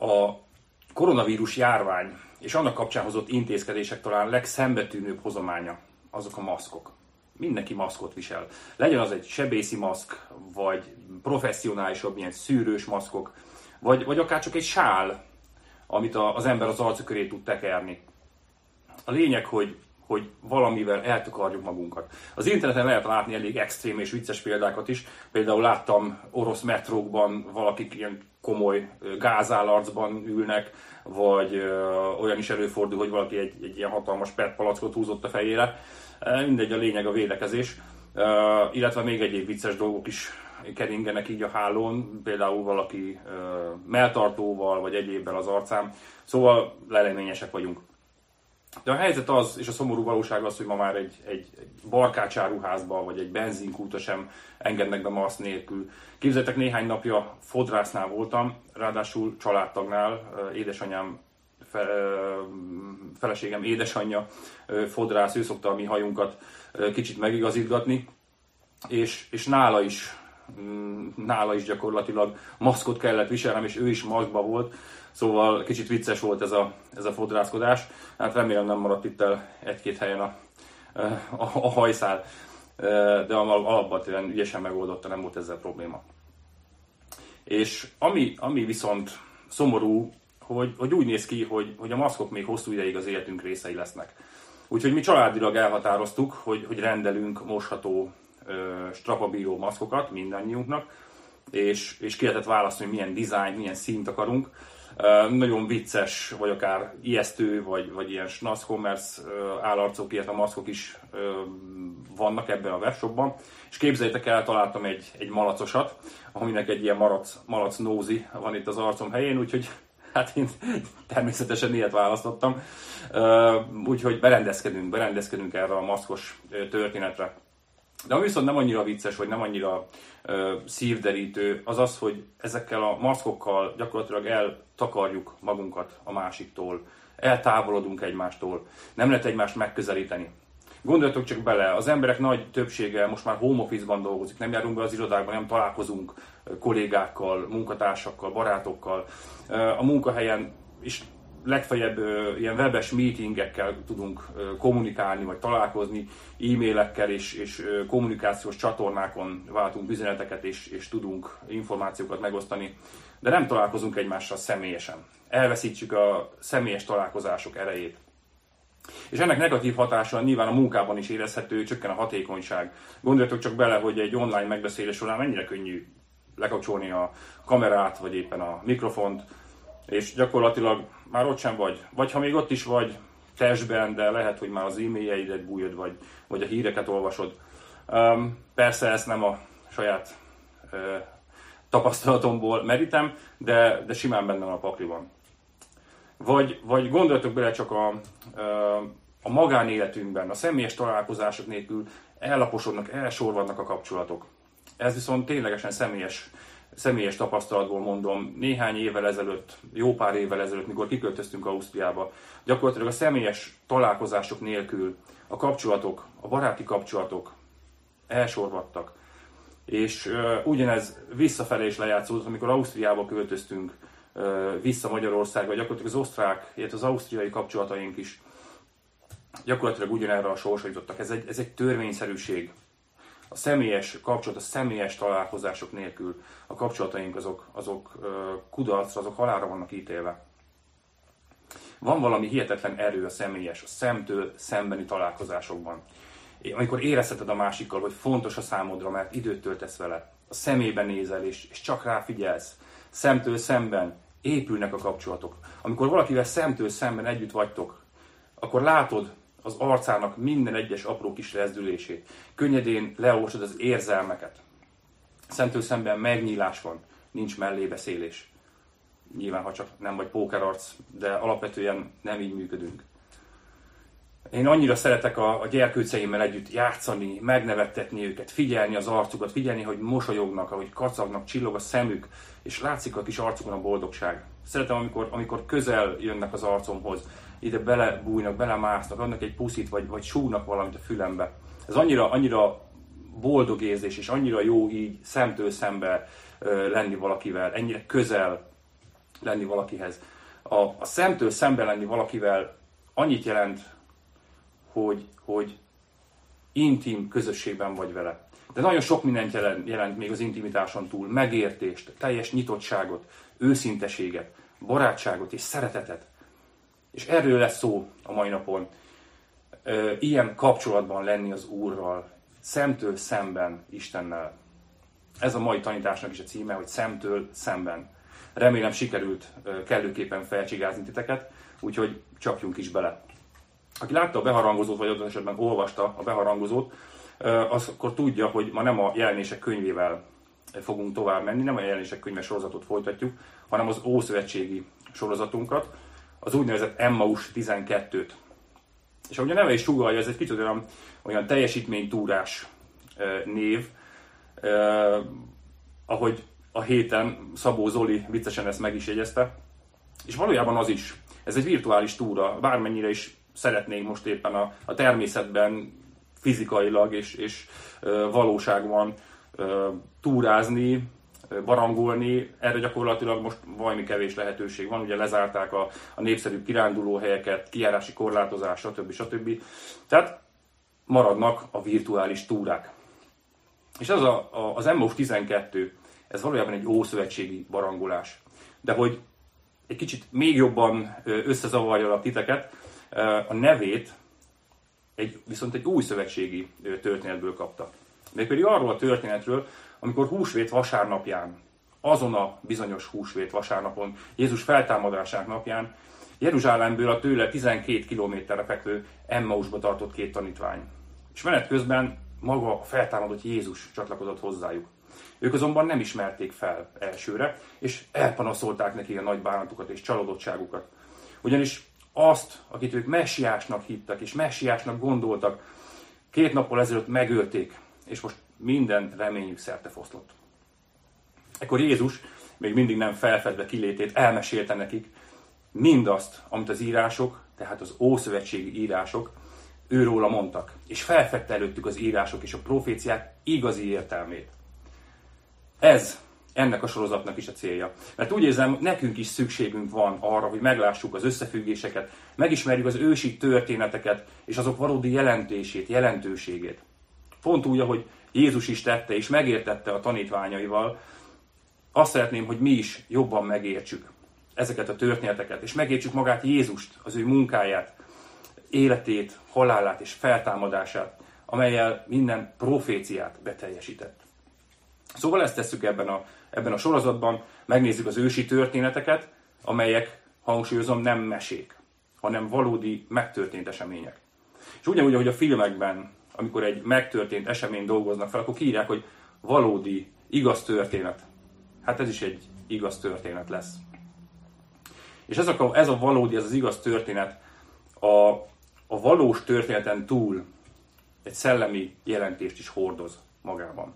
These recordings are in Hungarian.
A koronavírus járvány és annak kapcsán hozott intézkedések talán legszembetűnőbb hozománya azok a maszkok. Mindenki maszkot visel. Legyen az egy sebészi maszk, vagy professzionálisabb, ilyen szűrős maszkok, vagy, vagy akár csak egy sál, amit az ember az arca köré tud tekerni. A lényeg, hogy, hogy valamivel eltakarjuk magunkat. Az interneten lehet látni elég extrém és vicces példákat is. Például láttam orosz metrókban valakik ilyen komoly gázállarcban ülnek, vagy olyan is előfordul, hogy valaki egy, egy ilyen hatalmas PET palackot húzott a fejére. Mindegy, a lényeg a védekezés. Illetve még egyéb vicces dolgok is keringenek így a hálón, például valaki melltartóval, vagy egyébben az arcán. Szóval leleményesek vagyunk. De a helyzet az, és a szomorú valóság az, hogy ma már egy, egy, egy barkácsáruházba, vagy egy benzinkúta sem engednek be maszk nélkül. Képzeljétek, néhány napja fodrásznál voltam, ráadásul családtagnál, édesanyám feleségem édesanyja fodrász, ő szokta a mi hajunkat kicsit megigazítgatni, és, és nála is nála is gyakorlatilag maszkot kellett viselnem, és ő is maszkba volt, szóval kicsit vicces volt ez a, ez a fodrászkodás. Hát remélem nem maradt itt el egy-két helyen a, a, a hajszál, de alapvetően ügyesen megoldotta, nem volt ezzel probléma. És ami, ami viszont szomorú, hogy, hogy úgy néz ki, hogy, hogy a maszkok még hosszú ideig az életünk részei lesznek. Úgyhogy mi családilag elhatároztuk, hogy, hogy rendelünk mosható strapabíró maszkokat mindannyiunknak, és, és ki lehetett választani, hogy milyen dizájn, milyen színt akarunk. Nagyon vicces, vagy akár ijesztő, vagy, vagy ilyen snasz commerce állarcok, illetve maszkok is vannak ebben a webshopban. És képzeljétek el, találtam egy, egy malacosat, aminek egy ilyen malac, malac nózi van itt az arcom helyén, úgyhogy Hát én természetesen ilyet választottam. Úgyhogy berendezkedünk, berendezkedünk erre a maszkos történetre. De ami viszont nem annyira vicces, vagy nem annyira szívderítő, az az, hogy ezekkel a maszkokkal gyakorlatilag eltakarjuk magunkat a másiktól, eltávolodunk egymástól, nem lehet egymást megközelíteni. Gondoljatok csak bele, az emberek nagy többsége most már home office-ban dolgozik, nem járunk be az irodákban, nem találkozunk kollégákkal, munkatársakkal, barátokkal. A munkahelyen is legfeljebb ilyen webes meetingekkel tudunk kommunikálni, vagy találkozni, e-mailekkel és, és kommunikációs csatornákon váltunk üzeneteket, és, és tudunk információkat megosztani, de nem találkozunk egymással személyesen. Elveszítjük a személyes találkozások erejét. És ennek negatív hatása nyilván a munkában is érezhető, csökken a hatékonyság. Gondoljatok csak bele, hogy egy online megbeszélés során mennyire könnyű lekapcsolni a kamerát, vagy éppen a mikrofont, és gyakorlatilag már ott sem vagy. Vagy ha még ott is vagy testben, de lehet, hogy már az e-mailjeidet bújod, vagy, vagy a híreket olvasod. Um, persze ezt nem a saját uh, tapasztalatomból merítem, de, de simán benne a pakliban. Vagy, vagy gondoljatok bele csak a, a magánéletünkben, a személyes találkozások nélkül ellaposodnak, elsorvadnak a kapcsolatok. Ez viszont ténylegesen személyes, személyes tapasztalatból mondom, néhány évvel ezelőtt, jó pár évvel ezelőtt, mikor kiköltöztünk Ausztriába, gyakorlatilag a személyes találkozások nélkül a kapcsolatok, a baráti kapcsolatok elsorvadtak. És uh, ugyanez visszafelé is lejátszódott, amikor Ausztriába költöztünk, vissza Magyarországra, gyakorlatilag az osztrák, illetve az ausztriai kapcsolataink is gyakorlatilag ugyanerre a sorsra jutottak. Ez egy, ez egy törvényszerűség. A személyes kapcsolat, a személyes találkozások nélkül a kapcsolataink azok, azok kudarcra, azok halára vannak ítélve. Van valami hihetetlen erő a személyes, a szemtől szembeni találkozásokban. Amikor érezheted a másikkal, hogy fontos a számodra, mert időt töltesz vele, a szemébe nézel, és, és csak rá figyelsz, szemtől szemben épülnek a kapcsolatok. Amikor valakivel szemtől szemben együtt vagytok, akkor látod az arcának minden egyes apró kis rezdülését. Könnyedén leolvasod az érzelmeket. Szemtől szemben megnyílás van, nincs mellébeszélés. Nyilván, ha csak nem vagy pókerarc, de alapvetően nem így működünk. Én annyira szeretek a, a gyerkőceimmel együtt játszani, megnevettetni őket, figyelni az arcukat, figyelni, hogy mosolyognak, ahogy kacagnak, csillog a szemük, és látszik a kis arcukon a boldogság. Szeretem, amikor, amikor közel jönnek az arcomhoz, ide belebújnak, belemásznak, adnak egy puszit, vagy, vagy súgnak valamit a fülembe. Ez annyira, annyira boldog érzés, és annyira jó így szemtől szembe lenni valakivel, ennyire közel lenni valakihez. A, a szemtől szemben lenni valakivel annyit jelent, hogy, hogy intim közösségben vagy vele. De nagyon sok mindent jelent, jelent még az intimitáson túl. Megértést, teljes nyitottságot, őszinteséget, barátságot és szeretetet. És erről lesz szó a mai napon. Ilyen kapcsolatban lenni az Úrral, szemtől szemben Istennel. Ez a mai tanításnak is a címe, hogy szemtől szemben. Remélem sikerült kellőképpen felcsigázni titeket, úgyhogy csapjunk is bele. Aki látta a beharangozót, vagy adott esetben olvasta a beharangozót, az akkor tudja, hogy ma nem a jelenések könyvével fogunk tovább menni, nem a jelenések könyve sorozatot folytatjuk, hanem az Ószövetségi sorozatunkat, az úgynevezett Emmaus 12-t. És ahogy a neve is sugalja, ez egy kicsit olyan, olyan teljesítménytúrás név, ahogy a héten Szabó Zoli viccesen ezt meg is jegyezte. És valójában az is. Ez egy virtuális túra, bármennyire is szeretnénk most éppen a, a természetben fizikailag és, és valóságban túrázni, barangolni, erre gyakorlatilag most valami kevés lehetőség van, ugye lezárták a, a népszerű kirándulóhelyeket, kijárási korlátozás, stb. stb. Tehát maradnak a virtuális túrák. És ez a, a, az MOS 12, ez valójában egy ószövetségi barangolás. De hogy egy kicsit még jobban összezavarjalak titeket, a nevét egy, viszont egy új szövetségi történetből kapta. Mégpedig arról a történetről, amikor húsvét vasárnapján, azon a bizonyos húsvét vasárnapon, Jézus feltámadásának napján, Jeruzsálemből a tőle 12 kilométerre fekvő Emmausba tartott két tanítvány. És menet közben maga a feltámadott Jézus csatlakozott hozzájuk. Ők azonban nem ismerték fel elsőre, és elpanaszolták neki a nagy bánatukat és csalódottságukat. Ugyanis azt, akit ők messiásnak hittek, és messiásnak gondoltak, két nappal ezelőtt megölték, és most minden reményük szerte foszlott. Ekkor Jézus, még mindig nem felfedve kilétét, elmesélte nekik mindazt, amit az írások, tehát az ószövetségi írások őróla mondtak, és felfedte előttük az írások és a proféciák igazi értelmét. Ez ennek a sorozatnak is a célja. Mert úgy érzem, nekünk is szükségünk van arra, hogy meglássuk az összefüggéseket, megismerjük az ősi történeteket és azok valódi jelentését, jelentőségét. Pont úgy, ahogy Jézus is tette és megértette a tanítványaival, azt szeretném, hogy mi is jobban megértsük ezeket a történeteket, és megértsük magát Jézust, az ő munkáját, életét, halálát és feltámadását, amelyel minden proféciát beteljesített. Szóval ezt tesszük ebben a, ebben a sorozatban, megnézzük az ősi történeteket, amelyek, hangsúlyozom, nem mesék, hanem valódi megtörtént események. És ugyanúgy, ahogy a filmekben, amikor egy megtörtént esemény dolgoznak fel, akkor kiírják, hogy valódi, igaz történet. Hát ez is egy igaz történet lesz. És ez a, ez a valódi, ez az igaz történet a, a valós történeten túl egy szellemi jelentést is hordoz magában.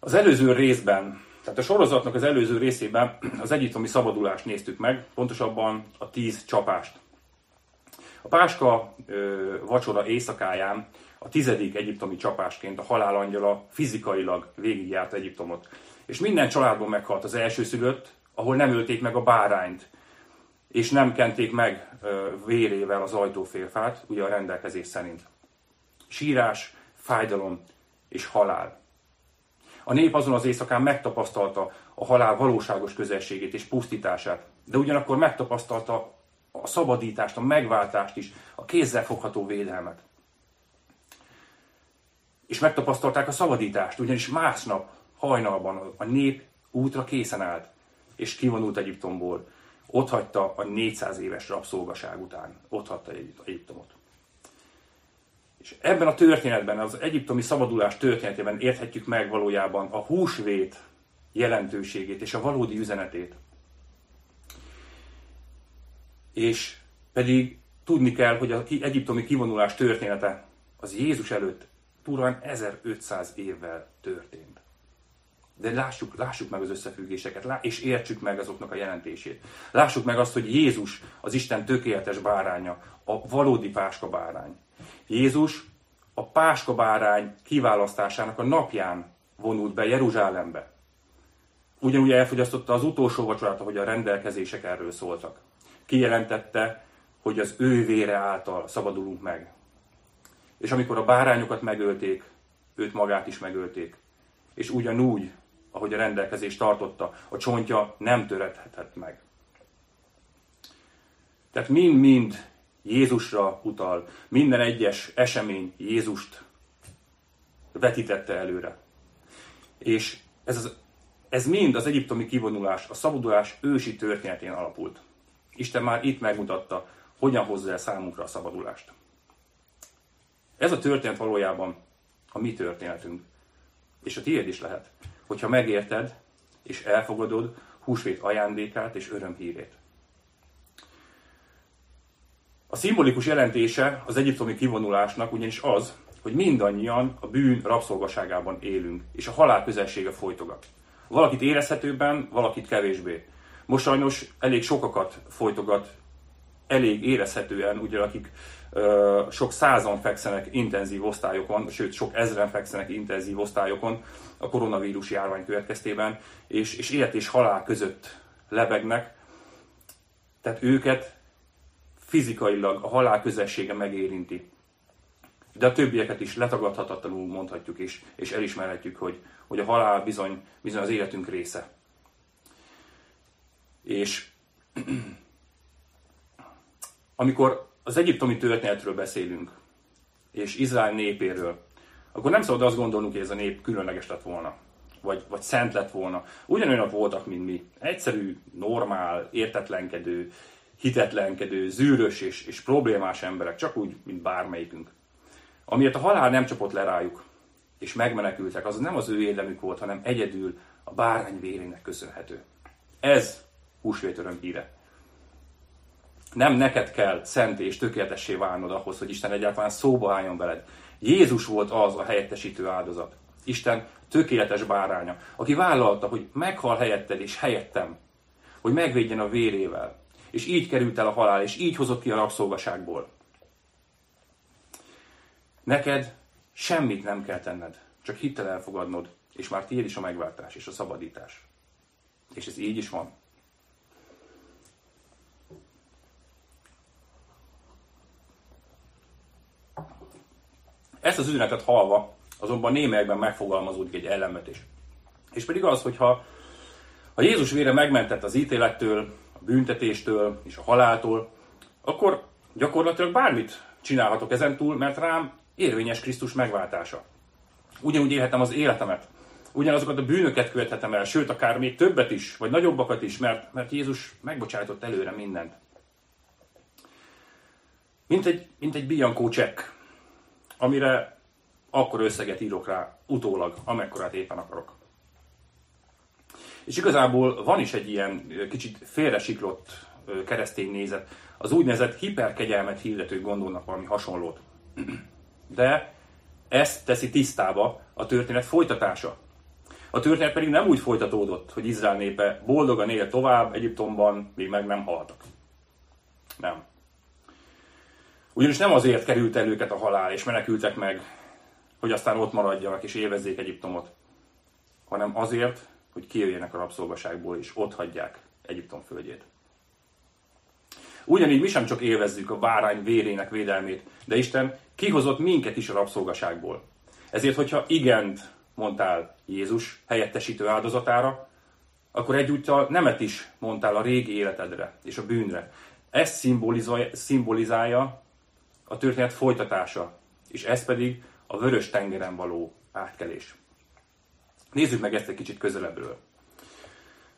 Az előző részben, tehát a sorozatnak az előző részében az egyiptomi szabadulást néztük meg, pontosabban a tíz csapást. A Páska ö, vacsora éjszakáján a tizedik egyiptomi csapásként a halálangyala fizikailag végigjárt Egyiptomot. És minden családban meghalt az elsőszülött, ahol nem ölték meg a bárányt, és nem kenték meg ö, vérével az ajtófélfát, ugye a rendelkezés szerint. Sírás, fájdalom és halál. A nép azon az éjszakán megtapasztalta a halál valóságos közelségét és pusztítását, de ugyanakkor megtapasztalta a szabadítást, a megváltást is, a kézzel fogható védelmet. És megtapasztalták a szabadítást, ugyanis másnap hajnalban a nép útra készen állt, és kivonult Egyiptomból. Ott hagyta a 400 éves rabszolgaság után. Ott hagyta Egyiptomot. És ebben a történetben, az egyiptomi szabadulás történetében érthetjük meg valójában a húsvét jelentőségét és a valódi üzenetét. És pedig tudni kell, hogy az egyiptomi kivonulás története az Jézus előtt durván 1500 évvel történt. De lássuk, lássuk meg az összefüggéseket, és értsük meg azoknak a jelentését. Lássuk meg azt, hogy Jézus az Isten tökéletes báránya, a valódi páska bárány. Jézus a páska bárány kiválasztásának a napján vonult be Jeruzsálembe. ugyanúgy elfogyasztotta az utolsó vacsorát, ahogy a rendelkezések erről szóltak. Kijelentette, hogy az ő vére által szabadulunk meg. És amikor a bárányokat megölték, őt magát is megölték. És ugyanúgy, ahogy a rendelkezés tartotta, a csontja nem törethetett meg. Tehát mind-mind Jézusra utal. Minden egyes esemény Jézust vetítette előre. És ez, az, ez mind az egyiptomi kivonulás, a szabadulás ősi történetén alapult. Isten már itt megmutatta, hogyan hozza el számunkra a szabadulást. Ez a történet valójában a mi történetünk. És a tiéd is lehet, hogyha megérted és elfogadod húsvét ajándékát és örömhírét. A szimbolikus jelentése az egyiptomi kivonulásnak ugyanis az, hogy mindannyian a bűn rabszolgaságában élünk, és a halál közelsége folytogat. Valakit érezhetőbben, valakit kevésbé. Most sajnos elég sokakat folytogat, elég érezhetően, ugye akik ö, sok százan fekszenek intenzív osztályokon, sőt sok ezren fekszenek intenzív osztályokon a koronavírus járvány következtében, és, és élet és halál között lebegnek. Tehát őket fizikailag a halál közelsége megérinti. De a többieket is letagadhatatlanul mondhatjuk és, és elismerhetjük, hogy, hogy a halál bizony, bizony az életünk része. És amikor az egyiptomi történetről beszélünk, és Izrael népéről, akkor nem szabad azt gondolnunk, hogy ez a nép különleges lett volna, vagy, vagy szent lett volna. Ugyanolyanok voltak, mint mi. Egyszerű, normál, értetlenkedő, hitetlenkedő, zűrös és, és problémás emberek, csak úgy, mint bármelyikünk. Amiért a halál nem csapott le rájuk, és megmenekültek, az nem az ő érdemük volt, hanem egyedül a bárány vérének köszönhető. Ez húsvét öröm híre. Nem neked kell szent és tökéletessé válnod ahhoz, hogy Isten egyáltalán szóba álljon veled. Jézus volt az a helyettesítő áldozat. Isten tökéletes báránya, aki vállalta, hogy meghal helyetted és helyettem, hogy megvédjen a vérével, és így került el a halál, és így hozott ki a rabszolgaságból. Neked semmit nem kell tenned, csak hittel elfogadnod, és már tiéd is a megváltás és a szabadítás. És ez így is van. Ezt az üzenetet halva, azonban némelyekben megfogalmazódik egy ellenvetés. És pedig az, hogyha ha Jézus vére megmentett az ítélettől, a büntetéstől és a haláltól, akkor gyakorlatilag bármit csinálhatok ezen túl, mert rám érvényes Krisztus megváltása. Ugyanúgy élhetem az életemet. Ugyanazokat a bűnöket követhetem el, sőt, akár még többet is, vagy nagyobbakat is, mert, mert Jézus megbocsájtott előre mindent. Mint egy, mint egy Bianco csekk, amire akkor összeget írok rá utólag, amekkorát éppen akarok. És igazából van is egy ilyen kicsit félresiklott keresztény nézet. Az úgynevezett hiperkegyelmet hirdetők gondolnak valami hasonlót. De ezt teszi tisztába a történet folytatása. A történet pedig nem úgy folytatódott, hogy Izrael népe boldogan él tovább Egyiptomban, még meg nem haltak. Nem. Ugyanis nem azért került el őket a halál, és menekültek meg, hogy aztán ott maradjanak és élvezzék Egyiptomot, hanem azért, hogy kijöjjenek a rabszolgaságból és ott hagyják Egyiptom földjét. Ugyanígy mi sem csak élvezzük a bárány vérének védelmét, de Isten kihozott minket is a rabszolgaságból. Ezért, hogyha igent mondtál Jézus helyettesítő áldozatára, akkor egyúttal nemet is mondtál a régi életedre és a bűnre. Ezt szimbolizálja a történet folytatása, és ez pedig a vörös tengeren való átkelés. Nézzük meg ezt egy kicsit közelebbről.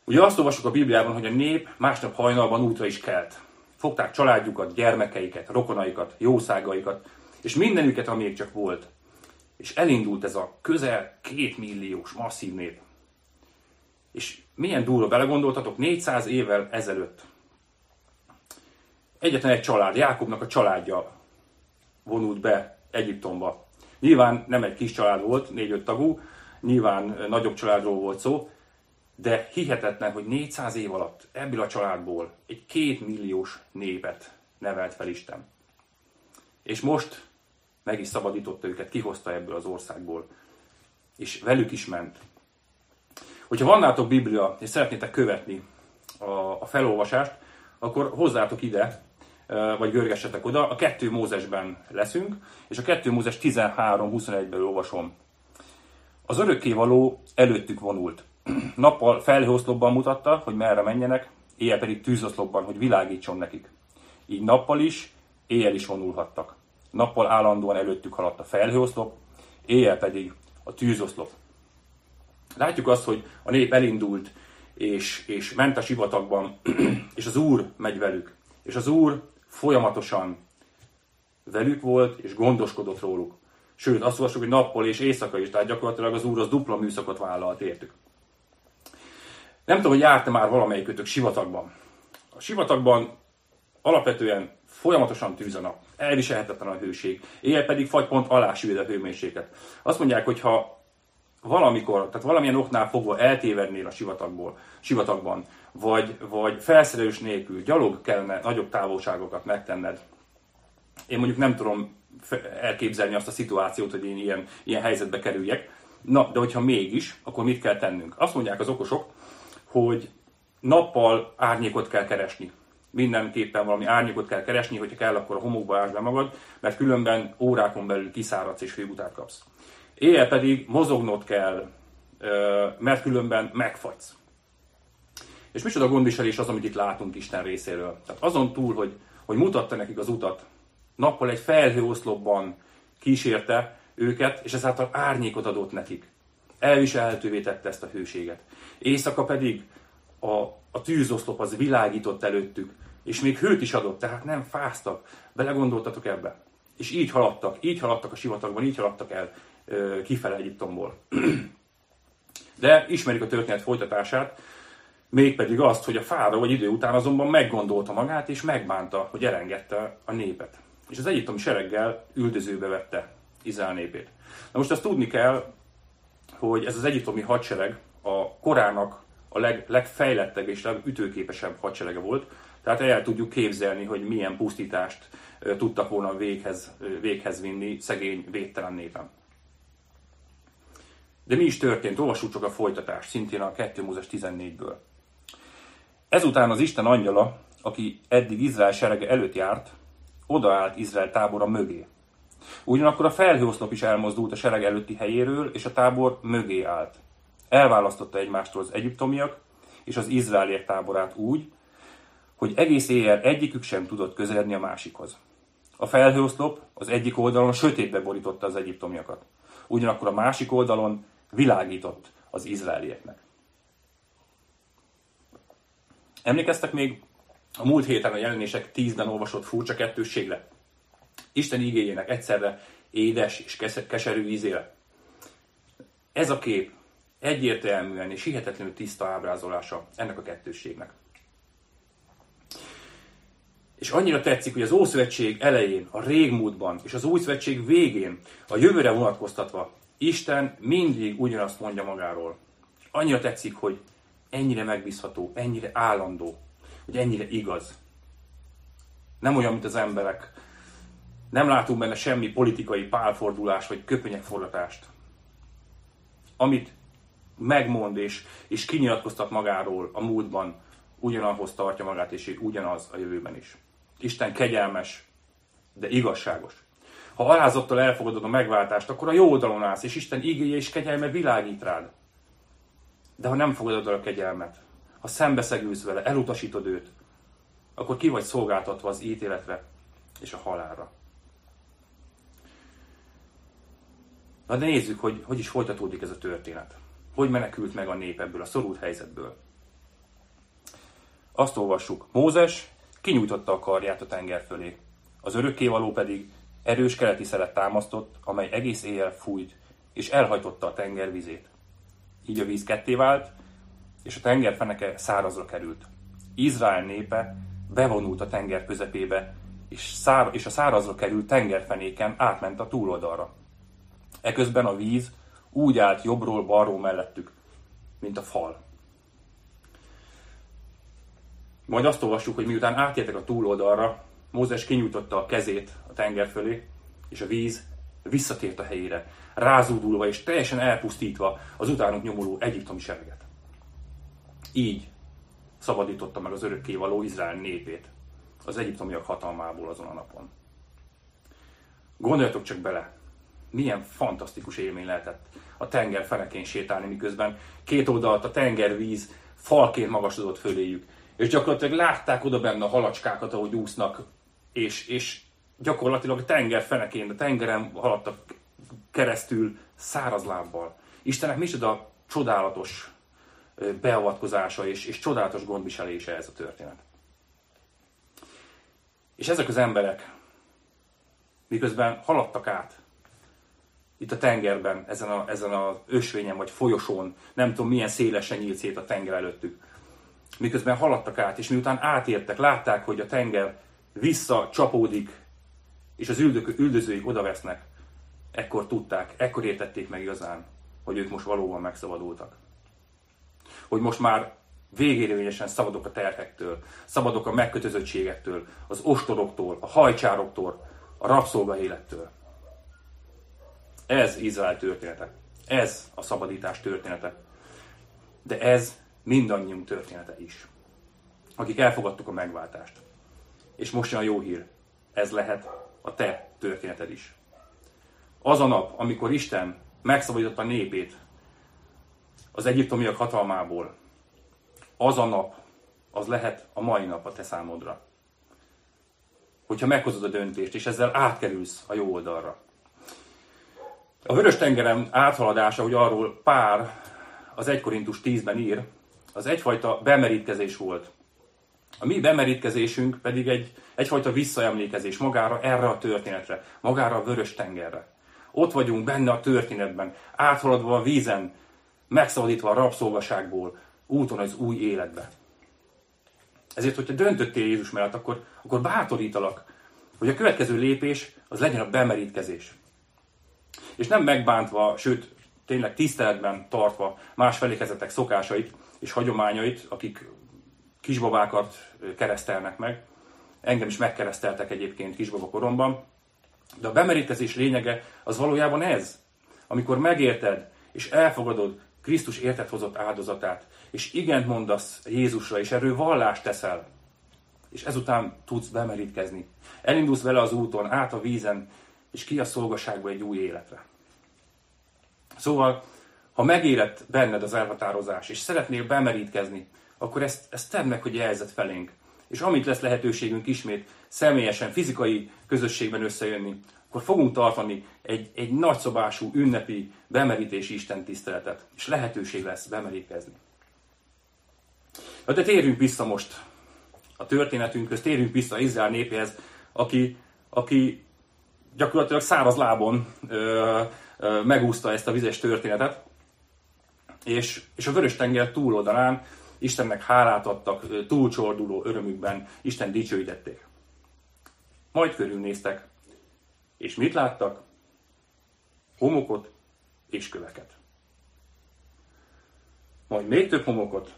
Ugye azt olvasjuk a Bibliában, hogy a nép másnap hajnalban útra is kelt. Fogták családjukat, gyermekeiket, rokonaikat, jószágaikat, és mindenüket, amíg csak volt. És elindult ez a közel két milliós masszív nép. És milyen durva belegondoltatok, 400 évvel ezelőtt. Egyetlen egy család, Jákobnak a családja vonult be Egyiptomba. Nyilván nem egy kis család volt, négy-öt tagú, nyilván nagyobb családról volt szó, de hihetetlen, hogy 400 év alatt ebből a családból egy két milliós népet nevelt fel Isten. És most meg is szabadította őket, kihozta ebből az országból. És velük is ment. Hogyha van nátok Biblia, és szeretnétek követni a, a felolvasást, akkor hozzátok ide, vagy görgessetek oda, a kettő Mózesben leszünk, és a kettő Mózes 13-21-ben olvasom. Az örökkévaló előttük vonult. Nappal felhőoszlopban mutatta, hogy merre menjenek, éjjel pedig tűzoszlopban, hogy világítson nekik. Így nappal is, éjjel is vonulhattak. Nappal állandóan előttük haladt a felhőoszlop, éjjel pedig a tűzoszlop. Látjuk azt, hogy a nép elindult, és, és ment a sivatagban, és az Úr megy velük. És az Úr folyamatosan velük volt, és gondoskodott róluk. Sőt, azt olvassuk, hogy nappal és éjszaka is, tehát gyakorlatilag az Úr az dupla műszakot vállalt értük. Nem tudom, hogy járta már valamelyikőtök sivatagban. A sivatagban alapvetően folyamatosan tűz a nap. Elviselhetetlen a hőség. Éjjel pedig fagypont alá sűrűd a hőmérséklet. Azt mondják, hogy ha valamikor, tehát valamilyen oknál fogva eltévednél a sivatagból, sivatagban, vagy, vagy felszerelős nélkül gyalog kellene nagyobb távolságokat megtenned. Én mondjuk nem tudom elképzelni azt a szituációt, hogy én ilyen, ilyen helyzetbe kerüljek. Na, de hogyha mégis, akkor mit kell tennünk? Azt mondják az okosok, hogy nappal árnyékot kell keresni. Mindenképpen valami árnyékot kell keresni, hogyha kell, akkor a homokba ásd be magad, mert különben órákon belül kiszáradsz és főutát kapsz. Éjjel pedig mozognod kell, mert különben megfagysz. És micsoda gondviselés az, amit itt látunk Isten részéről. Tehát azon túl, hogy, hogy mutatta nekik az utat, nappal egy felhőoszlopban kísérte őket, és ezáltal árnyékot adott nekik. Elviselhetővé tette ezt a hőséget. Éjszaka pedig a, a tűzoszlop az világított előttük, és még hőt is adott, tehát nem fáztak. Belegondoltatok ebbe? És így haladtak, így haladtak a sivatagban, így haladtak el kifele Egyiptomból. De ismerjük a történet folytatását, mégpedig azt, hogy a fára vagy idő után azonban meggondolta magát, és megbánta, hogy elengedte a népet. És az egyiptomi sereggel üldözőbe vette Izrael népét. Na most azt tudni kell, hogy ez az egyiptomi hadsereg a korának a leg, legfejlettebb és legütőképesebb hadserege volt, tehát el tudjuk képzelni, hogy milyen pusztítást tudtak volna véghez, véghez vinni szegény, védtelen népen. De mi is történt? Olvassuk csak a folytatást, szintén a 2 Mózes 14-ből. Ezután az Isten angyala, aki eddig Izrael serege előtt járt, odaállt Izrael tábora mögé. Ugyanakkor a felhőoszlop is elmozdult a sereg előtti helyéről, és a tábor mögé állt. Elválasztotta egymástól az egyiptomiak és az izraeliek táborát úgy, hogy egész éjjel egyikük sem tudott közeledni a másikhoz. A felhőoszlop az egyik oldalon sötétbe borította az egyiptomiakat. Ugyanakkor a másik oldalon világított az izraelieknek. Emlékeztek még a múlt héten a jelenések tízben olvasott furcsa kettősségre? Isten igényének egyszerre édes és keserű ízére. Ez a kép egyértelműen és hihetetlenül tiszta ábrázolása ennek a kettősségnek. És annyira tetszik, hogy az Ószövetség elején, a régmúltban és az Új Szövetség végén, a jövőre vonatkoztatva, Isten mindig ugyanazt mondja magáról. Annyira tetszik, hogy ennyire megbízható, ennyire állandó, hogy ennyire igaz. Nem olyan, mint az emberek. Nem látunk benne semmi politikai pálfordulás vagy köpönyekforgatást. Amit megmond és, és kinyilatkoztat magáról a múltban, ugyanahhoz tartja magát, és ugyanaz a jövőben is. Isten kegyelmes, de igazságos. Ha alázattal elfogadod a megváltást, akkor a jó oldalon állsz, és Isten igéje és kegyelme világít rád. De ha nem fogadod el a kegyelmet, ha szembeszegülsz vele, elutasítod őt, akkor ki vagy szolgáltatva az ítéletre és a halálra. Na de nézzük, hogy hogy is folytatódik ez a történet. Hogy menekült meg a nép ebből a szorult helyzetből. Azt olvassuk, Mózes kinyújtotta a karját a tenger fölé. Az örökkévaló pedig erős keleti szelet támasztott, amely egész éjjel fújt, és elhajtotta a tenger vizét. Így a víz ketté vált, és a tenger feneke szárazra került. Izrael népe bevonult a tenger közepébe, és, szár, és a szárazra került tengerfenéken átment a túloldalra. Eközben a víz úgy állt jobbról balról mellettük, mint a fal. Majd azt olvassuk, hogy miután átértek a túloldalra, Mózes kinyújtotta a kezét a tenger fölé, és a víz visszatért a helyére, rázódulva és teljesen elpusztítva az utánuk nyomuló egyiptomi sereget. Így szabadította meg az örökkévaló Izrael népét az egyiptomiak hatalmából azon a napon. Gondoljatok csak bele, milyen fantasztikus élmény lehetett a tenger fenekén sétálni, miközben két oldalt a tengervíz falként magasodott föléjük. És gyakorlatilag látták oda benne a halacskákat, ahogy úsznak, és, és gyakorlatilag a tenger fenekén, a tengeren haladtak keresztül száraz lábbal. Istennek micsoda csodálatos beavatkozása és, és csodálatos gondviselése ez a történet. És ezek az emberek, miközben haladtak át itt a tengerben, ezen a, ezen a ösvényen vagy folyosón, nem tudom milyen szélesen nyílt szét a tenger előttük, miközben haladtak át, és miután átértek, látták, hogy a tenger visszacsapódik, és az üldök, üldözőik oda vesznek, ekkor tudták, ekkor értették meg igazán, hogy ők most valóban megszabadultak. Hogy most már végérvényesen szabadok a terhektől, szabadok a megkötözöttségektől, az ostoroktól, a hajcsároktól, a rabszolga élettől. Ez Izrael története. Ez a szabadítás története. De ez mindannyiunk története is. Akik elfogadtuk a megváltást. És most jön a jó hír. Ez lehet a te történeted is. Az a nap, amikor Isten megszabadította népét az egyiptomiak hatalmából, az a nap, az lehet a mai nap a te számodra. Hogyha meghozod a döntést, és ezzel átkerülsz a jó oldalra. A vörös tengeren áthaladása, hogy arról pár az 1 Korintus 10-ben ír, az egyfajta bemerítkezés volt. A mi bemerítkezésünk pedig egy, egyfajta visszaemlékezés magára, erre a történetre, magára a vörös tengerre. Ott vagyunk benne a történetben, áthaladva a vízen, megszabadítva a rabszolgaságból, úton az új életbe. Ezért, hogyha döntöttél Jézus mellett, akkor, akkor bátorítalak, hogy a következő lépés az legyen a bemerítkezés. És nem megbántva, sőt, tényleg tiszteletben tartva más felékezetek szokásait és hagyományait, akik kisbabákat keresztelnek meg. Engem is megkereszteltek egyébként kisbaba koromban. De a bemerítkezés lényege az valójában ez. Amikor megérted és elfogadod Krisztus értet hozott áldozatát, és igent mondasz Jézusra, és erről vallást teszel, és ezután tudsz bemerítkezni. Elindulsz vele az úton, át a vízen, és ki a szolgaságba egy új életre. Szóval, ha megérett benned az elhatározás, és szeretnél bemerítkezni, akkor ezt, ezt tedd meg, hogy jelzed felénk. És amit lesz lehetőségünk ismét személyesen, fizikai közösségben összejönni, akkor fogunk tartani egy, egy nagyszobású, ünnepi, bemerítési Isten tiszteletet, és lehetőség lesz bemerítkezni. De térjünk vissza most a történetünkhöz, térjünk vissza Izrael népéhez, aki, aki gyakorlatilag száraz lábon ö, megúszta ezt a vizes történetet, és, és a Vörös-tenger túloldalán Istennek hálát adtak, túlcsorduló örömükben Isten dicsőítették. Majd körülnéztek, és mit láttak? Homokot és köveket. Majd még több homokot,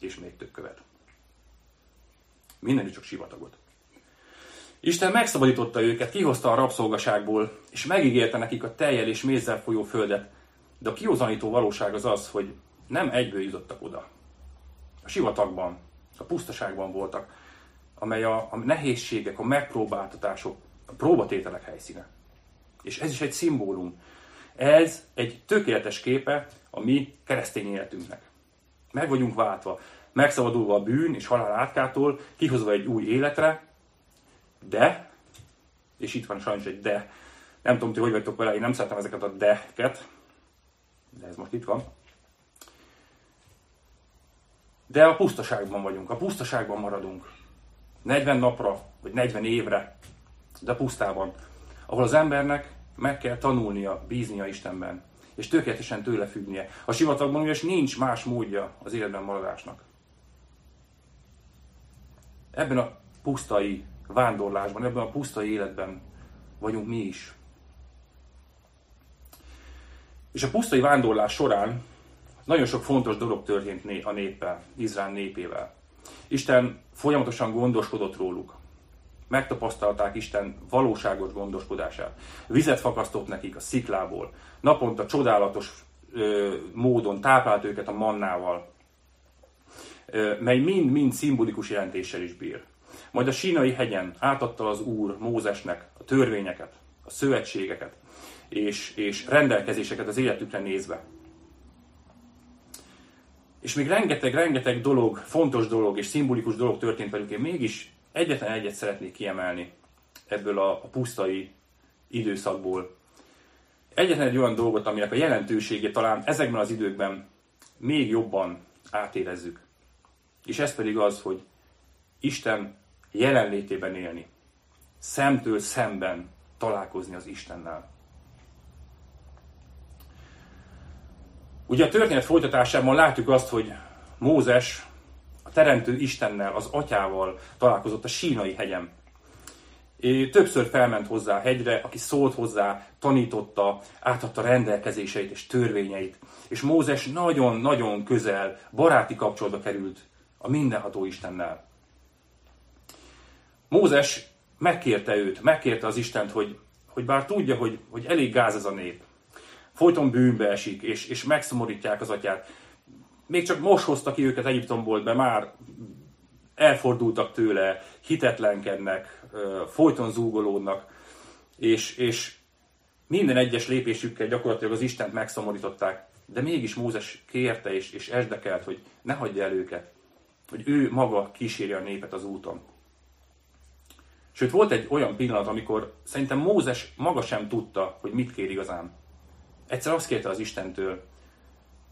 és még több követ. Minden csak sivatagot. Isten megszabadította őket, kihozta a rabszolgaságból, és megígérte nekik a teljel és mézzel folyó földet. De a kiózanító valóság az az, hogy nem egyből jutottak oda. A sivatagban, a pusztaságban voltak, amely a, a nehézségek, a megpróbáltatások, a próbatételek helyszíne. És ez is egy szimbólum. Ez egy tökéletes képe a mi keresztény életünknek. Meg vagyunk váltva, megszabadulva a bűn és halál átkától, kihozva egy új életre, de, és itt van sajnos egy de, nem tudom, ti hogy vagytok vele, én nem szeretem ezeket a de-ket, de ez most itt van. De a pusztaságban vagyunk, a pusztaságban maradunk. 40 napra, vagy 40 évre, de pusztában, ahol az embernek meg kell tanulnia, bíznia Istenben, és tökéletesen tőle függnie. A sivatagban ugyanis nincs más módja az életben maradásnak. Ebben a pusztai vándorlásban, ebben a pusztai életben vagyunk mi is. És a pusztai vándorlás során nagyon sok fontos dolog történt a néppel, Izrael népével. Isten folyamatosan gondoskodott róluk. Megtapasztalták Isten valóságos gondoskodását. Vizet fakasztott nekik a sziklából. Naponta csodálatos ö, módon táplált őket a mannával. mely mind-mind szimbolikus jelentéssel is bír. Majd a sínai hegyen átadta az Úr Mózesnek a törvényeket, a szövetségeket és, és rendelkezéseket az életükre nézve. És még rengeteg-rengeteg dolog, fontos dolog és szimbolikus dolog történt velük. Én mégis egyetlen egyet szeretnék kiemelni ebből a, a pusztai időszakból. Egyetlen egy olyan dolgot, aminek a jelentőségét talán ezekben az időkben még jobban átérezzük. És ez pedig az, hogy Isten jelenlétében élni. Szemtől szemben találkozni az Istennel. Ugye a történet folytatásában látjuk azt, hogy Mózes a teremtő Istennel, az atyával találkozott a sínai hegyen. É, többször felment hozzá a hegyre, aki szólt hozzá, tanította, átadta rendelkezéseit és törvényeit. És Mózes nagyon-nagyon közel, baráti kapcsolatba került a mindenható Istennel. Mózes megkérte őt, megkérte az Istent, hogy, hogy bár tudja, hogy, hogy elég gáz ez a nép, folyton bűnbe esik, és, és megszomorítják az atyát. Még csak most hozta ki őket Egyiptomból, de már elfordultak tőle, hitetlenkednek, folyton zúgolódnak, és, és minden egyes lépésükkel gyakorlatilag az Istent megszomorították, de mégis Mózes kérte és, és esdekelt, hogy ne hagyja el őket, hogy ő maga kísérje a népet az úton. Sőt, volt egy olyan pillanat, amikor szerintem Mózes maga sem tudta, hogy mit kér igazán. Egyszer azt kérte az Istentől,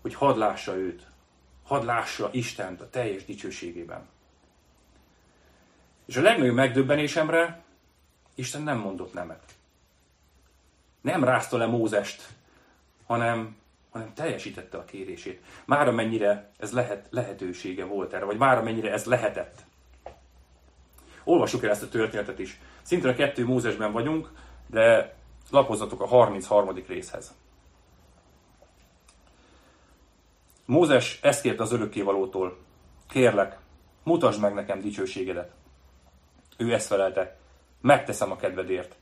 hogy hadd lássa őt, hadd lássa Istent a teljes dicsőségében. És a legnagyobb megdöbbenésemre Isten nem mondott nemet. Nem rázta le Mózest, hanem, hanem teljesítette a kérését. Már amennyire ez lehet, lehetősége volt erre, vagy már amennyire ez lehetett. Olvassuk el ezt a történetet is. Szintén a kettő Mózesben vagyunk, de lapozzatok a 33. részhez. Mózes ezt kérte az örökkévalótól. Kérlek, mutasd meg nekem dicsőségedet. Ő ezt felelte, megteszem a kedvedért,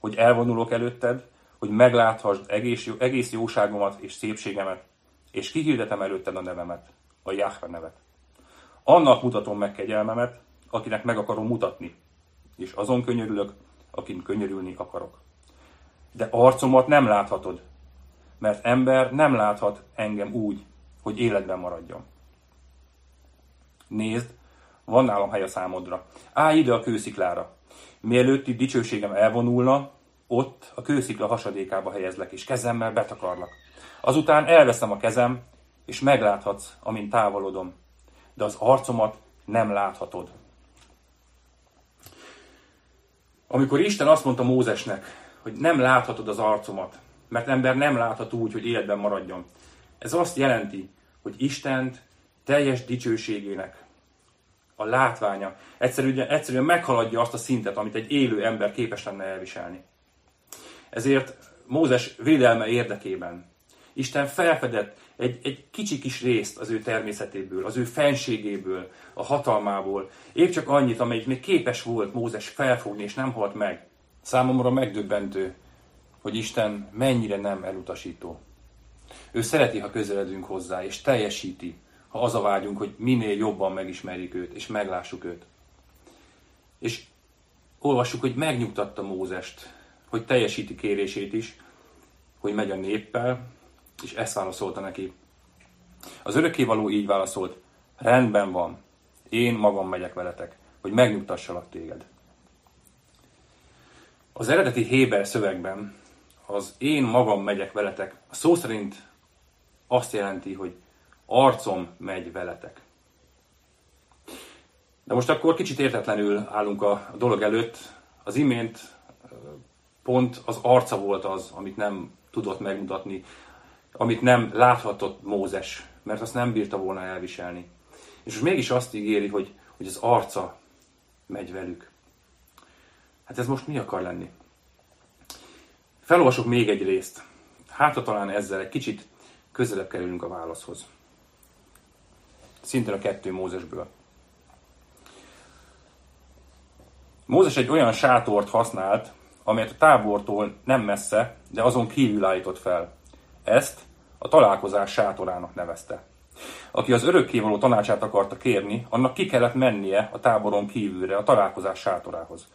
hogy elvonulok előtted, hogy megláthasd egész, egész jóságomat és szépségemet, és kihirdetem előtted a nevemet, a Jahve nevet. Annak mutatom meg kegyelmemet, akinek meg akarom mutatni, és azon könyörülök, akin könyörülni akarok. De arcomat nem láthatod, mert ember nem láthat engem úgy, hogy életben maradjon. Nézd, van nálam hely a számodra. Állj ide a kősziklára. Mielőtt itt dicsőségem elvonulna, ott a kőszikla hasadékába helyezlek, és kezemmel betakarlak. Azután elveszem a kezem, és megláthatsz, amint távolodom. De az arcomat nem láthatod. Amikor Isten azt mondta Mózesnek, hogy nem láthatod az arcomat, mert ember nem láthat úgy, hogy életben maradjon. Ez azt jelenti, hogy Istent teljes dicsőségének a látványa egyszerűen, egyszerűen meghaladja azt a szintet, amit egy élő ember képes lenne elviselni. Ezért Mózes védelme érdekében Isten felfedett egy, egy kicsi kis részt az ő természetéből, az ő fenségéből, a hatalmából. Épp csak annyit, amelyik még képes volt Mózes felfogni, és nem halt meg. Számomra megdöbbentő, hogy Isten mennyire nem elutasító. Ő szereti, ha közeledünk hozzá, és teljesíti, ha az a vágyunk, hogy minél jobban megismerjük őt, és meglássuk őt. És olvassuk, hogy megnyugtatta Mózest, hogy teljesíti kérését is, hogy megy a néppel, és ezt válaszolta neki. Az örökkévaló így válaszolt, rendben van, én magam megyek veletek, hogy megnyugtassalak téged. Az eredeti Héber szövegben az én magam megyek veletek, a szó szerint azt jelenti, hogy arcom megy veletek. De most akkor kicsit értetlenül állunk a dolog előtt. Az imént pont az arca volt az, amit nem tudott megmutatni, amit nem láthatott Mózes, mert azt nem bírta volna elviselni. És most mégis azt ígéri, hogy, hogy az arca megy velük. Hát ez most mi akar lenni? Felolvasok még egy részt. Hát talán ezzel egy kicsit közelebb kerülünk a válaszhoz. Szintén a kettő Mózesből. Mózes egy olyan sátort használt, amelyet a tábortól nem messze, de azon kívül állított fel. Ezt a találkozás sátorának nevezte. Aki az örökkévaló tanácsát akarta kérni, annak ki kellett mennie a táboron kívülre, a találkozás sátorához.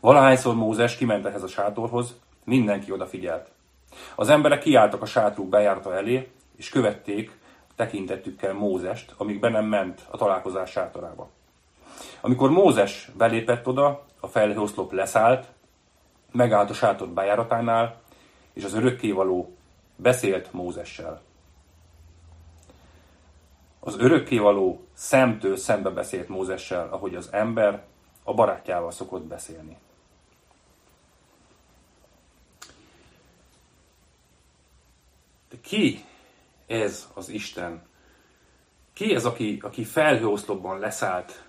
Valahányszor Mózes kiment ehhez a sátorhoz, mindenki odafigyelt. Az emberek kiálltak a sátruk bejárata elé, és követték tekintettükkel Mózest, amíg be nem ment a találkozás sátorába. Amikor Mózes belépett oda, a felhőoszlop leszállt, megállt a sátor bejáratánál, és az örökkévaló beszélt Mózessel. Az örökkévaló szemtől szembe beszélt Mózessel, ahogy az ember a barátjával szokott beszélni. De ki ez az Isten? Ki ez, aki, aki felhőoszlopban leszállt,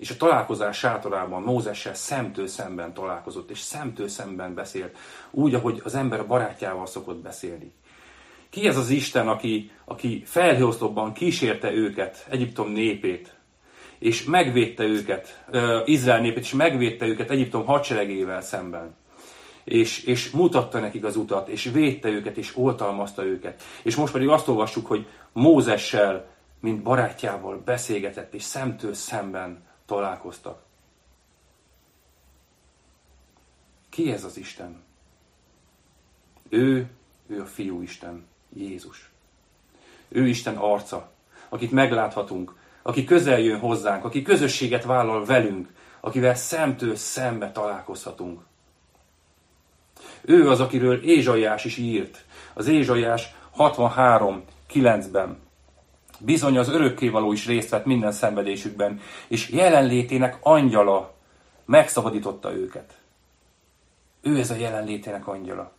és a találkozás sátorában Mózessel szemtől szemben találkozott, és szemtől szemben beszélt, úgy, ahogy az ember a barátjával szokott beszélni. Ki ez az Isten, aki, aki felhőoszlopban kísérte őket, Egyiptom népét, és megvédte őket, Izrael népét, és megvédte őket Egyiptom hadseregével szemben. És, és mutatta nekik az utat, és védte őket, és oltalmazta őket. És most pedig azt olvassuk, hogy Mózessel, mint barátjával beszélgetett, és szemtől szemben találkoztak. Ki ez az Isten? Ő, ő a Fiú Isten, Jézus. Ő Isten arca, akit megláthatunk, aki közel jön hozzánk, aki közösséget vállal velünk, akivel szemtől szembe találkozhatunk. Ő az, akiről Ézsaiás is írt. Az Ézsaiás 63.9-ben. Bizony az örökkévaló is részt vett minden szenvedésükben, és jelenlétének angyala megszabadította őket. Ő ez a jelenlétének angyala.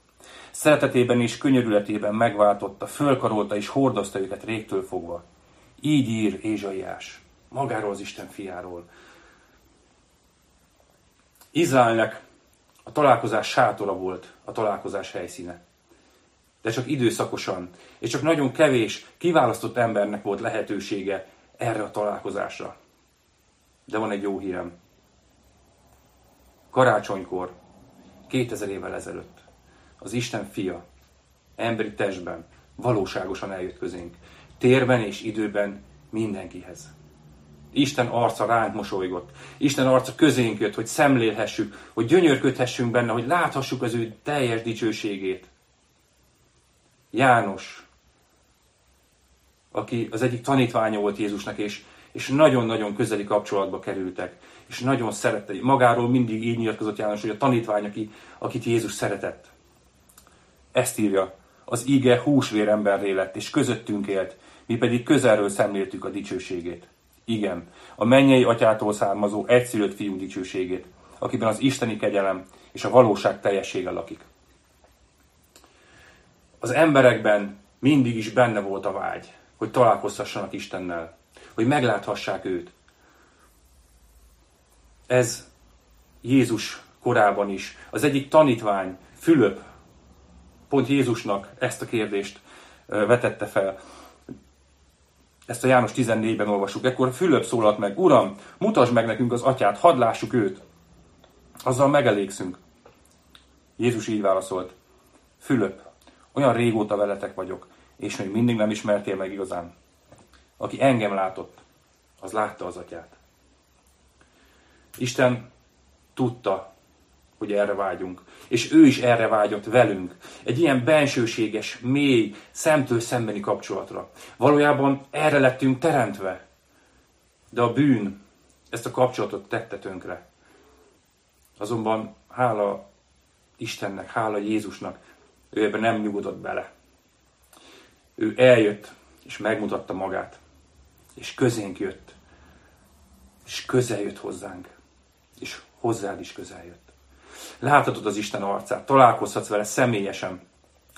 Szeretetében és könyörületében megváltotta, fölkarolta és hordozta őket régtől fogva. Így ír Ézsaiás, magáról az Isten fiáról. Izraelnek a találkozás sátora volt a találkozás helyszíne. De csak időszakosan, és csak nagyon kevés, kiválasztott embernek volt lehetősége erre a találkozásra. De van egy jó hírem. Karácsonykor, 2000 évvel ezelőtt, az Isten fia, emberi testben, valóságosan eljött közénk térben és időben mindenkihez. Isten arca ránk mosolygott. Isten arca közénk jött, hogy szemlélhessük, hogy gyönyörködhessünk benne, hogy láthassuk az ő teljes dicsőségét. János, aki az egyik tanítványa volt Jézusnak, és, és nagyon-nagyon közeli kapcsolatba kerültek, és nagyon szerette. Magáról mindig így nyilatkozott János, hogy a tanítvány, aki, akit Jézus szeretett. Ezt írja, az íge húsvér emberré lett, és közöttünk élt, mi pedig közelről szemléltük a dicsőségét. Igen, a mennyei atyától származó egyszülött fiú dicsőségét, akiben az isteni kegyelem és a valóság teljessége lakik. Az emberekben mindig is benne volt a vágy, hogy találkozhassanak Istennel, hogy megláthassák őt. Ez Jézus korában is. Az egyik tanítvány, Fülöp, pont Jézusnak ezt a kérdést vetette fel. Ezt a János 14-ben olvasjuk. Ekkor Fülöp szólalt meg, Uram, mutasd meg nekünk az atyát, hadd lássuk őt. Azzal megelégszünk. Jézus így válaszolt. Fülöp, olyan régóta veletek vagyok, és még mindig nem ismertél meg igazán. Aki engem látott, az látta az atyát. Isten tudta, hogy erre vágyunk. És ő is erre vágyott velünk. Egy ilyen bensőséges, mély, szemtől szembeni kapcsolatra. Valójában erre lettünk teremtve. De a bűn ezt a kapcsolatot tette tönkre. Azonban hála Istennek, hála Jézusnak, ő ebben nem nyugodott bele. Ő eljött, és megmutatta magát. És közénk jött. És közel jött hozzánk. És hozzád is közel jött. Láthatod az Isten arcát, találkozhatsz vele személyesen.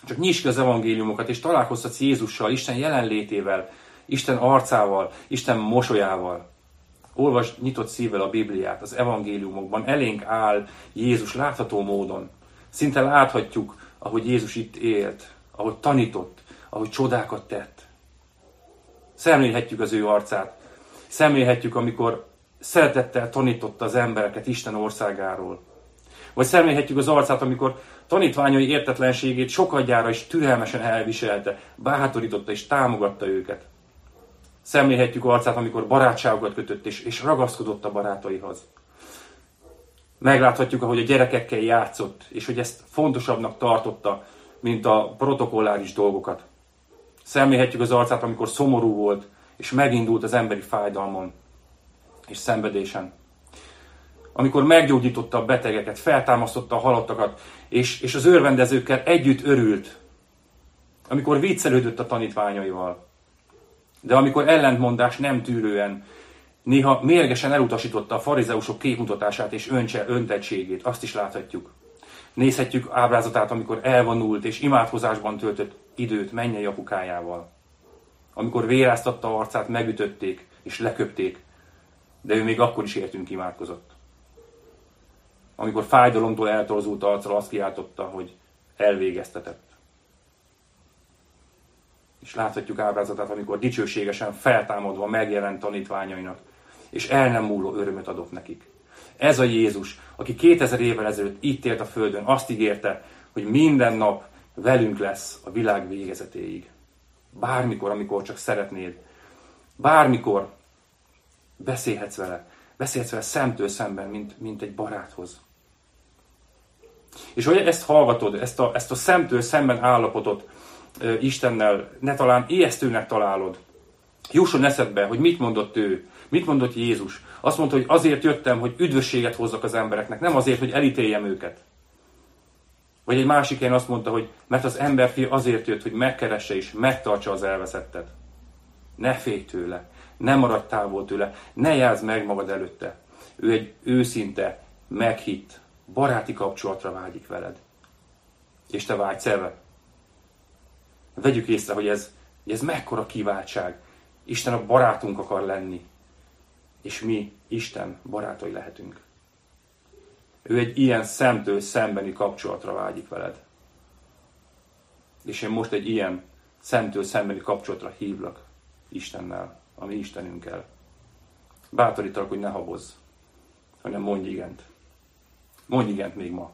Csak nyisd ki az evangéliumokat, és találkozhatsz Jézussal, Isten jelenlétével, Isten arcával, Isten mosolyával. Olvasd nyitott szívvel a Bibliát, az evangéliumokban elénk áll Jézus látható módon. Szinte láthatjuk, ahogy Jézus itt élt, ahogy tanított, ahogy csodákat tett. Szemlélhetjük az ő arcát. Szemlélhetjük, amikor szeretettel tanította az embereket Isten országáról. Vagy szemlélhetjük az arcát, amikor tanítványai értetlenségét sokadjára is türelmesen elviselte, bátorította és támogatta őket. Szemlélhetjük arcát, amikor barátságokat kötött, és, és ragaszkodott a barátaihoz. Megláthatjuk, ahogy a gyerekekkel játszott, és hogy ezt fontosabbnak tartotta, mint a protokolláris dolgokat. Szemlélhetjük az arcát, amikor szomorú volt, és megindult az emberi fájdalmon és szenvedésen. Amikor meggyógyította a betegeket, feltámasztotta a halottakat, és, és az örvendezőkkel együtt örült. Amikor viccelődött a tanítványaival. De amikor ellentmondás nem tűrően, néha mérgesen elutasította a farizeusok képmutatását és öncse, öntettségét, azt is láthatjuk. Nézhetjük ábrázatát, amikor elvonult és imádkozásban töltött időt mennyei apukájával. Amikor véráztatta arcát, megütötték és leköpték, de ő még akkor is értünk imádkozott. Amikor fájdalomtól eltorzult arccal azt kiáltotta, hogy elvégeztetett. És láthatjuk ábrázatát, amikor dicsőségesen feltámadva megjelent tanítványainak, és el nem múló örömöt adott nekik. Ez a Jézus, aki 2000 évvel ezelőtt itt élt a Földön, azt ígérte, hogy minden nap velünk lesz a világ végezetéig. Bármikor, amikor csak szeretnéd. Bármikor beszélhetsz vele. Beszélhetsz vele szemtől szemben, mint, mint egy baráthoz. És hogy ezt hallgatod, ezt a, ezt a szemtől szemben állapotot e, Istennel, ne talán ijesztőnek találod. Jusson eszedbe, hogy mit mondott ő, mit mondott Jézus. Azt mondta, hogy azért jöttem, hogy üdvösséget hozzak az embereknek, nem azért, hogy elítéljem őket. Vagy egy másik helyen azt mondta, hogy mert az emberfi azért jött, hogy megkeresse és megtartsa az elveszettet. Ne félj tőle, ne maradj távol tőle, ne játsz meg magad előtte. Ő egy őszinte, meghitt, baráti kapcsolatra vágyik veled. És te vágysz erre. Vegyük észre, hogy ez, ez mekkora kiváltság. Isten a barátunk akar lenni. És mi Isten barátai lehetünk. Ő egy ilyen szemtől szembeni kapcsolatra vágyik veled. És én most egy ilyen szemtől szembeni kapcsolatra hívlak Istennel, ami Istenünkkel. Bátorítalak, hogy ne habozz, hanem mondj igent. Mondj igent még ma.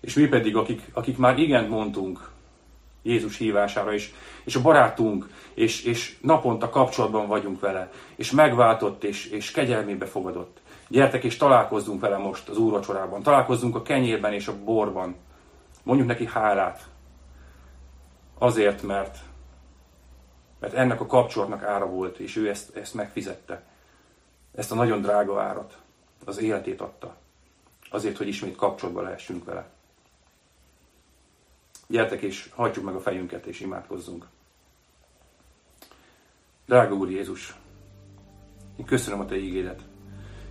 És mi pedig, akik, akik már igent mondtunk Jézus hívására is, és a barátunk, és, és naponta kapcsolatban vagyunk vele, és megváltott, és, és kegyelmébe fogadott. Gyertek és találkozzunk vele most az úrvacsorában. Találkozzunk a kenyérben és a borban. Mondjuk neki hálát. Azért, mert, mert ennek a kapcsolatnak ára volt, és ő ezt, ezt megfizette. Ezt a nagyon drága árat. Az életét adta. Azért, hogy ismét kapcsolatba lehessünk vele. Gyertek és hagyjuk meg a fejünket és imádkozzunk. Drága Úr Jézus, én köszönöm a Te ígédet.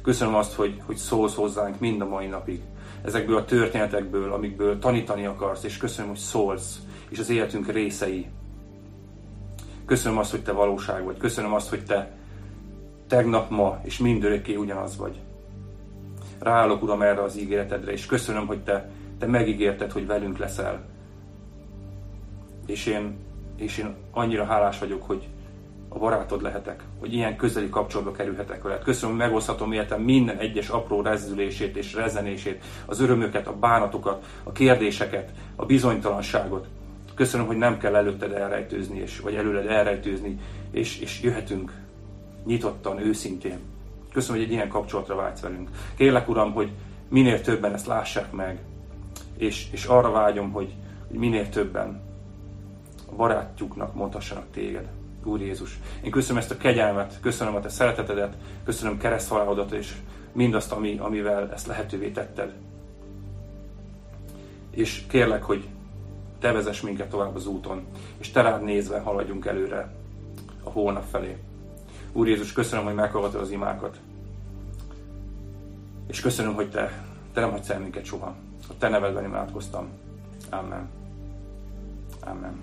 Köszönöm azt, hogy, hogy szólsz hozzánk mind a mai napig. Ezekből a történetekből, amikből tanítani akarsz, és köszönöm, hogy szólsz, és az életünk részei. Köszönöm azt, hogy te valóság vagy. Köszönöm azt, hogy te tegnap, ma és mindörökké ugyanaz vagy. Ráállok, Uram, erre az ígéretedre, és köszönöm, hogy te, te megígérted, hogy velünk leszel. És én, és én annyira hálás vagyok, hogy, a barátod lehetek, hogy ilyen közeli kapcsolatba kerülhetek veled. Köszönöm, hogy megoszthatom életem minden egyes apró rezzülését és rezenését, az örömöket, a bánatokat, a kérdéseket, a bizonytalanságot. Köszönöm, hogy nem kell előtted elrejtőzni, és, vagy előled elrejtőzni, és, és jöhetünk nyitottan, őszintén. Köszönöm, hogy egy ilyen kapcsolatra vágysz velünk. Kérlek, Uram, hogy minél többen ezt lássák meg, és, és arra vágyom, hogy, hogy minél többen a barátjuknak mondhassanak téged. Úr Jézus. Én köszönöm ezt a kegyelmet, köszönöm a te szeretetedet, köszönöm kereszthalálodat és mindazt, ami, amivel ezt lehetővé tetted. És kérlek, hogy te vezess minket tovább az úton, és te rád nézve haladjunk előre a hónap felé. Úr Jézus, köszönöm, hogy meghallgatod az imákat. És köszönöm, hogy te, te nem hagysz el minket soha. A te nevedben imádkoztam. Amen. Amen.